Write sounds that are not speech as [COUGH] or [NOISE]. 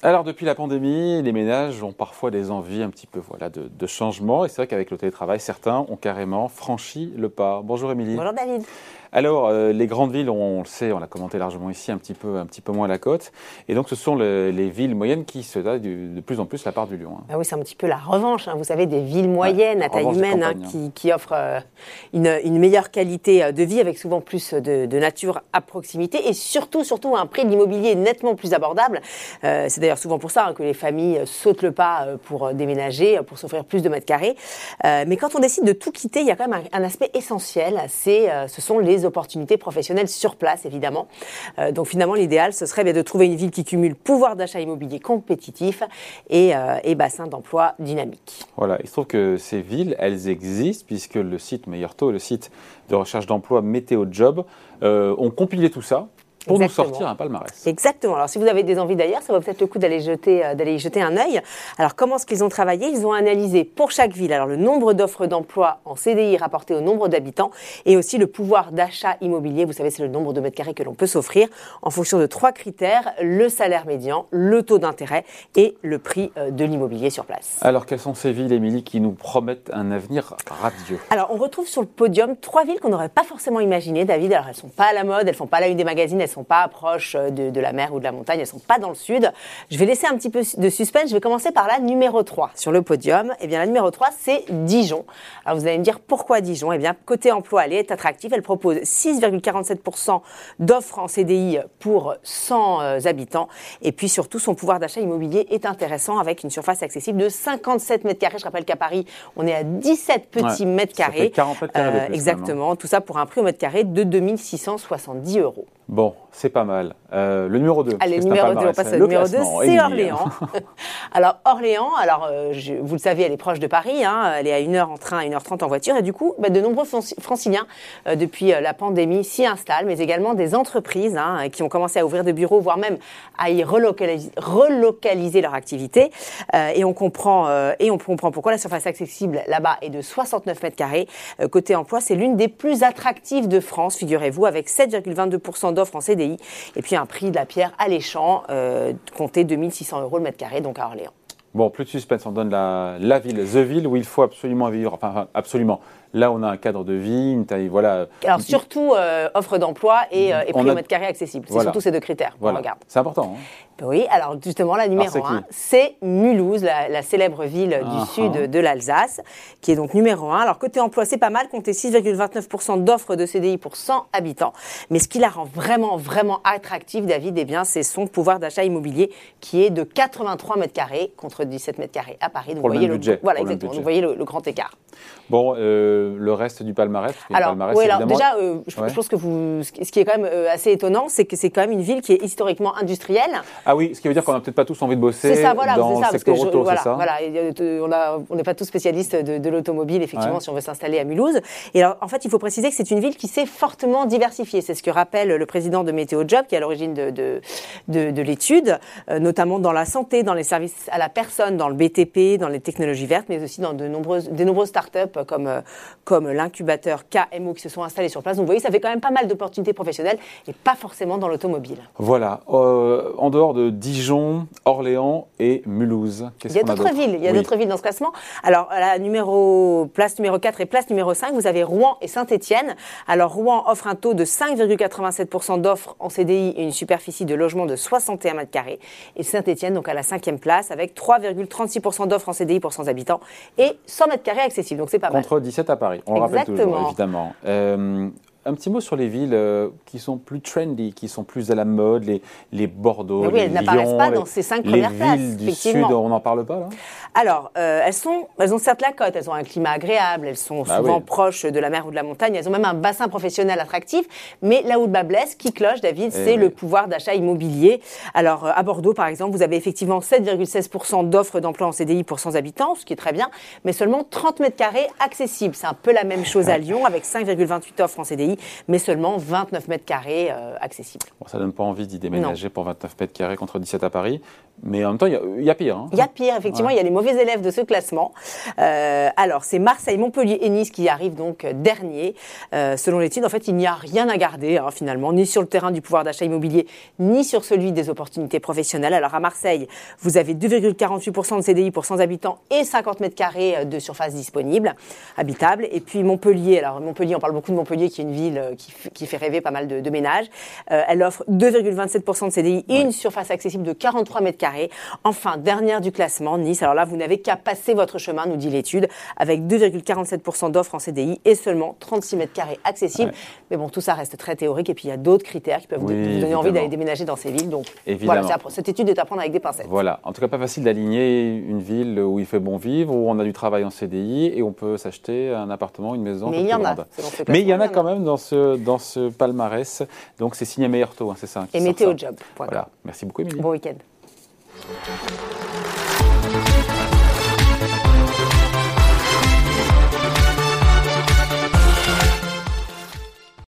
Alors depuis la pandémie, les ménages ont parfois des envies un petit peu voilà, de, de changement. Et c'est vrai qu'avec le télétravail, certains ont carrément franchi le pas. Bonjour Émilie. Bonjour David. Alors, euh, les grandes villes, on, le sait, on l'a commenté largement ici, un petit peu, un petit peu moins à la côte. Et donc, ce sont le- les villes moyennes qui se donnent de, plus en plus la part du lion. hein. Ah oui, c'est un petit peu la revanche. hein. Vous savez, des villes moyennes à taille humaine hein, qui, qui offrent euh, une, une meilleure qualité euh, de vie avec souvent plus de, de nature à proximité et surtout, surtout un prix de l'immobilier nettement plus abordable. Euh, c'est d'ailleurs souvent pour ça que les familles sautent le pas pour déménager, pour s'offrir plus de mètres carrés. Mais quand on décide de tout quitter, il y a quand même un, un aspect essentiel. C'est, ce sont les opportunités professionnelles sur place, évidemment. Euh, donc finalement, l'idéal, ce serait bien de trouver une ville qui cumule pouvoir d'achat immobilier compétitif et, euh, et bassin d'emploi dynamique. Voilà, il se trouve que ces villes, elles existent puisque le site Meilleur Taux, le site de recherche d'emploi Météo Job, euh, ont compilé tout ça pour Exactement. nous sortir un palmarès. Exactement. Alors, si vous avez des envies d'ailleurs, ça vaut peut-être le coup d'aller jeter, euh, d'aller y jeter un œil. Alors, comment est-ce qu'ils ont travaillé? Ils ont analysé pour chaque ville alors le nombre d'offres d'emploi en CDI rapporté au nombre d'habitants et aussi le pouvoir d'achat immobilier. Vous savez, c'est le nombre de mètres carrés que l'on peut s'offrir en fonction de trois critères le salaire médian, le taux d'intérêt et le prix euh, de l'immobilier sur place. Alors, quelles sont ces villes, Émilie, qui nous promettent un avenir radieux? Alors, on retrouve sur le podium trois villes qu'on n'aurait pas forcément imaginées, David. Alors, elles sont pas à la mode, elles font pas la une des magazines, elles sont pas proches euh, de, de la mer ou de la montagne, elles sont pas dans le sud. Je vais laisser un petit peu de suspense. Je vais commencer par la numéro 3 sur le podium. Eh bien, la numéro 3, c'est Dijon. Alors, vous allez me dire pourquoi Dijon? Eh bien, côté emploi, elle est attractive. Elle propose 6,47% d'offres en CDI pour 100 euh, habitants. Et puis, surtout, son pouvoir d'achat immobilier est intéressant avec une surface accessible de 57 mètres carrés. Je rappelle qu'à Paris, on est à 17 petits Ouais, mètres ça fait carrés. 40 mètres carrés Euh, exactement. Tout ça pour un prix au mètre carré de 2670 euros. Bon, c'est pas mal. Euh, le numéro 2. Allez, numéro 2, on passe au numéro 2, c'est Orléans. [LAUGHS] alors, Orléans, alors, euh, je- vous le savez, elle est proche de Paris, hein, elle est à 1h en train, 1h30 en voiture, et du coup, bah, de nombreux Franci- franciliens, euh, depuis la pandémie, s'y installent, mais également des entreprises hein, qui ont commencé à ouvrir des bureaux, voire même à y relocaliser, relocaliser leur activité. Euh, et, on comprend, et on comprend pourquoi la surface accessible là-bas est de 69 mètres carrés. Côté emploi, c'est l'une des plus attractives de France, figurez-vous, avec 7,22% d'offres en CDI, et puis un prix de la pierre alléchant, euh, compté 2600 euros le mètre carré, donc à Orléans. Bon, plus de suspense, on donne la, la ville, The Ville, où il faut absolument vivre. Enfin, enfin, absolument. Là, on a un cadre de vie, une taille, voilà. Alors surtout euh, offre d'emploi et, euh, et prix a- au mètre carré accessible. C'est Voilà. surtout ces deux critères qu'on Voilà. regarde. C'est important. hein. Oui, alors justement, la numéro c'est qui 1, c'est Mulhouse, la, la célèbre ville Ah, du sud de l'Alsace, qui est donc numéro 1. Alors côté emploi, c'est pas mal, comptez 6,29% d'offres de CDI pour 100 habitants. Mais ce qui la rend vraiment, vraiment attractive, David, eh bien, c'est son pouvoir d'achat immobilier qui est de 83 mètres carrés contre 17 mètres carrés à Paris. Donc, Pour le vous voyez même budget, Voilà, le exactement. budget. Donc, vous voyez le, le grand écart. Bon, euh, le reste du palmarès. Alors, palmarès, oui, alors déjà, euh, je, Ouais. je pense que vous, ce qui est quand même euh, assez étonnant, c'est que c'est quand même une ville qui est historiquement industrielle. Ah oui, ce qui veut dire qu'on n'a peut-être pas tous envie de bosser ça, voilà, dans ça, le secteur auto, voilà, c'est ça voilà, et, on n'est pas tous spécialistes de, de l'automobile, effectivement, Ouais. si on veut s'installer à Mulhouse. Et alors, en fait, il faut préciser que c'est une ville qui s'est fortement diversifiée. C'est ce que rappelle le président de Météo Job, qui est à l'origine de, de, de- de l'étude, euh, notamment dans la santé, dans les services à la personne, dans le BTP, dans les technologies vertes, mais aussi dans de nombreuses, des nombreuses startups comme, euh, comme l'incubateur KMO qui se sont installés sur place. Donc, vous voyez, ça fait quand même pas mal d'opportunités professionnelles et pas forcément dans l'automobile. Voilà. Euh, en dehors de Dijon, Orléans et Mulhouse, qu'est-ce Il y a d'autres villes, il y a Oui. d'autres villes dans ce classement. Alors, à la numéro, place numéro 4 et place numéro 5, vous avez Rouen et Saint-Étienne. Alors, Rouen offre un taux de 5,87% d'offres en CDI et une superficie de logement de 61 mètres carrés. Et Saint-Étienne, donc à la cinquième place, avec 3,36% d'offres en CDI pour 100 habitants et 100 mètres carrés accessibles. Donc, c'est pas mal. Contre 17 à Paris, on le rappelle toujours, évidemment. Euh, un petit mot sur les villes euh, qui sont plus trendy, qui sont plus à la mode, les, les Bordeaux, Mais oui, les elles n'apparaissent Lyon, pas les- dans ces cinq premières places, villes du effectivement. Sud, on n'en parle pas là Alors, euh, elles, sont, elles ont certes la côte, elles ont un climat agréable, elles sont Bah souvent oui. proches de la mer ou de la montagne, elles ont même un bassin professionnel attractif, mais là où le bas blesse, qui cloche, David, c'est oui. le pouvoir d'achat immobilier. Alors, euh, à Bordeaux, par exemple, vous avez effectivement 7,16% d'offres d'emploi en CDI pour 100 habitants, ce qui est très bien, mais seulement 30 mètres carrés accessibles. C'est un peu la même chose à [LAUGHS] Lyon, avec 5,28 offres en CDI, mais seulement 29 mètres carrés euh, accessibles. Bon, ça donne pas envie d'y déménager pour 29 mètres carrés contre 17 à Paris. Mais en même temps, il y, a pire. Hein. Il y a pire, effectivement. Il y a les mauvais élèves de ce classement. Euh, alors, c'est Marseille, Montpellier et Nice qui arrivent donc dernier. Euh, selon l'étude, en fait, il n'y a rien à garder, hein, finalement, ni sur le terrain du pouvoir d'achat immobilier, ni sur celui des opportunités professionnelles. Alors, à Marseille, vous avez 2,48% de CDI pour 100 habitants et 50 mètres carrés euh, de surface disponible, habitable. Et puis Montpellier, alors Montpellier, on parle beaucoup de Montpellier, qui est une ville qui, fait rêver pas mal de, ménages. elle offre 2,27% de CDI et une surface accessible de 43 mètres carrés Enfin, dernière du classement, Nice. Alors là, vous n'avez qu'à passer votre chemin, nous dit l'étude, avec 2,47% d'offres en CDI et seulement 36 mètres carrés accessibles. Mais bon, tout ça reste très théorique. Et puis, il y a d'autres critères qui peuvent vous donner envie d'aller déménager dans ces villes. Donc, voilà, cette étude est à prendre avec des pincettes. Voilà. En tout cas, pas facile d'aligner une ville où il fait bon vivre, où on a du travail en CDI et on peut s'acheter un appartement, une maison. Mais il y en a. Mais il y en a quand même dans ce, dans ce palmarès. Donc, c'est signé meilleur taux, hein, c'est ça. Et météo job. Voilà. Merci beaucoup, Émilie. Bon week-end. Thank you.